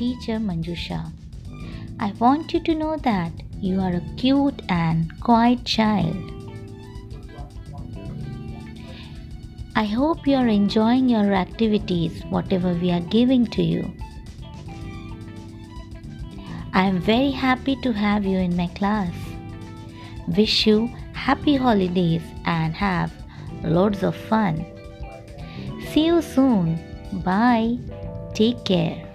teacher Manjusha. I want you to know that you are a cute and quiet child. I hope you are enjoying your activities, whatever we are giving to you. I am very happy to have you in my class. Wish you happy holidays and have loads of fun. See you soon. Bye. Take care.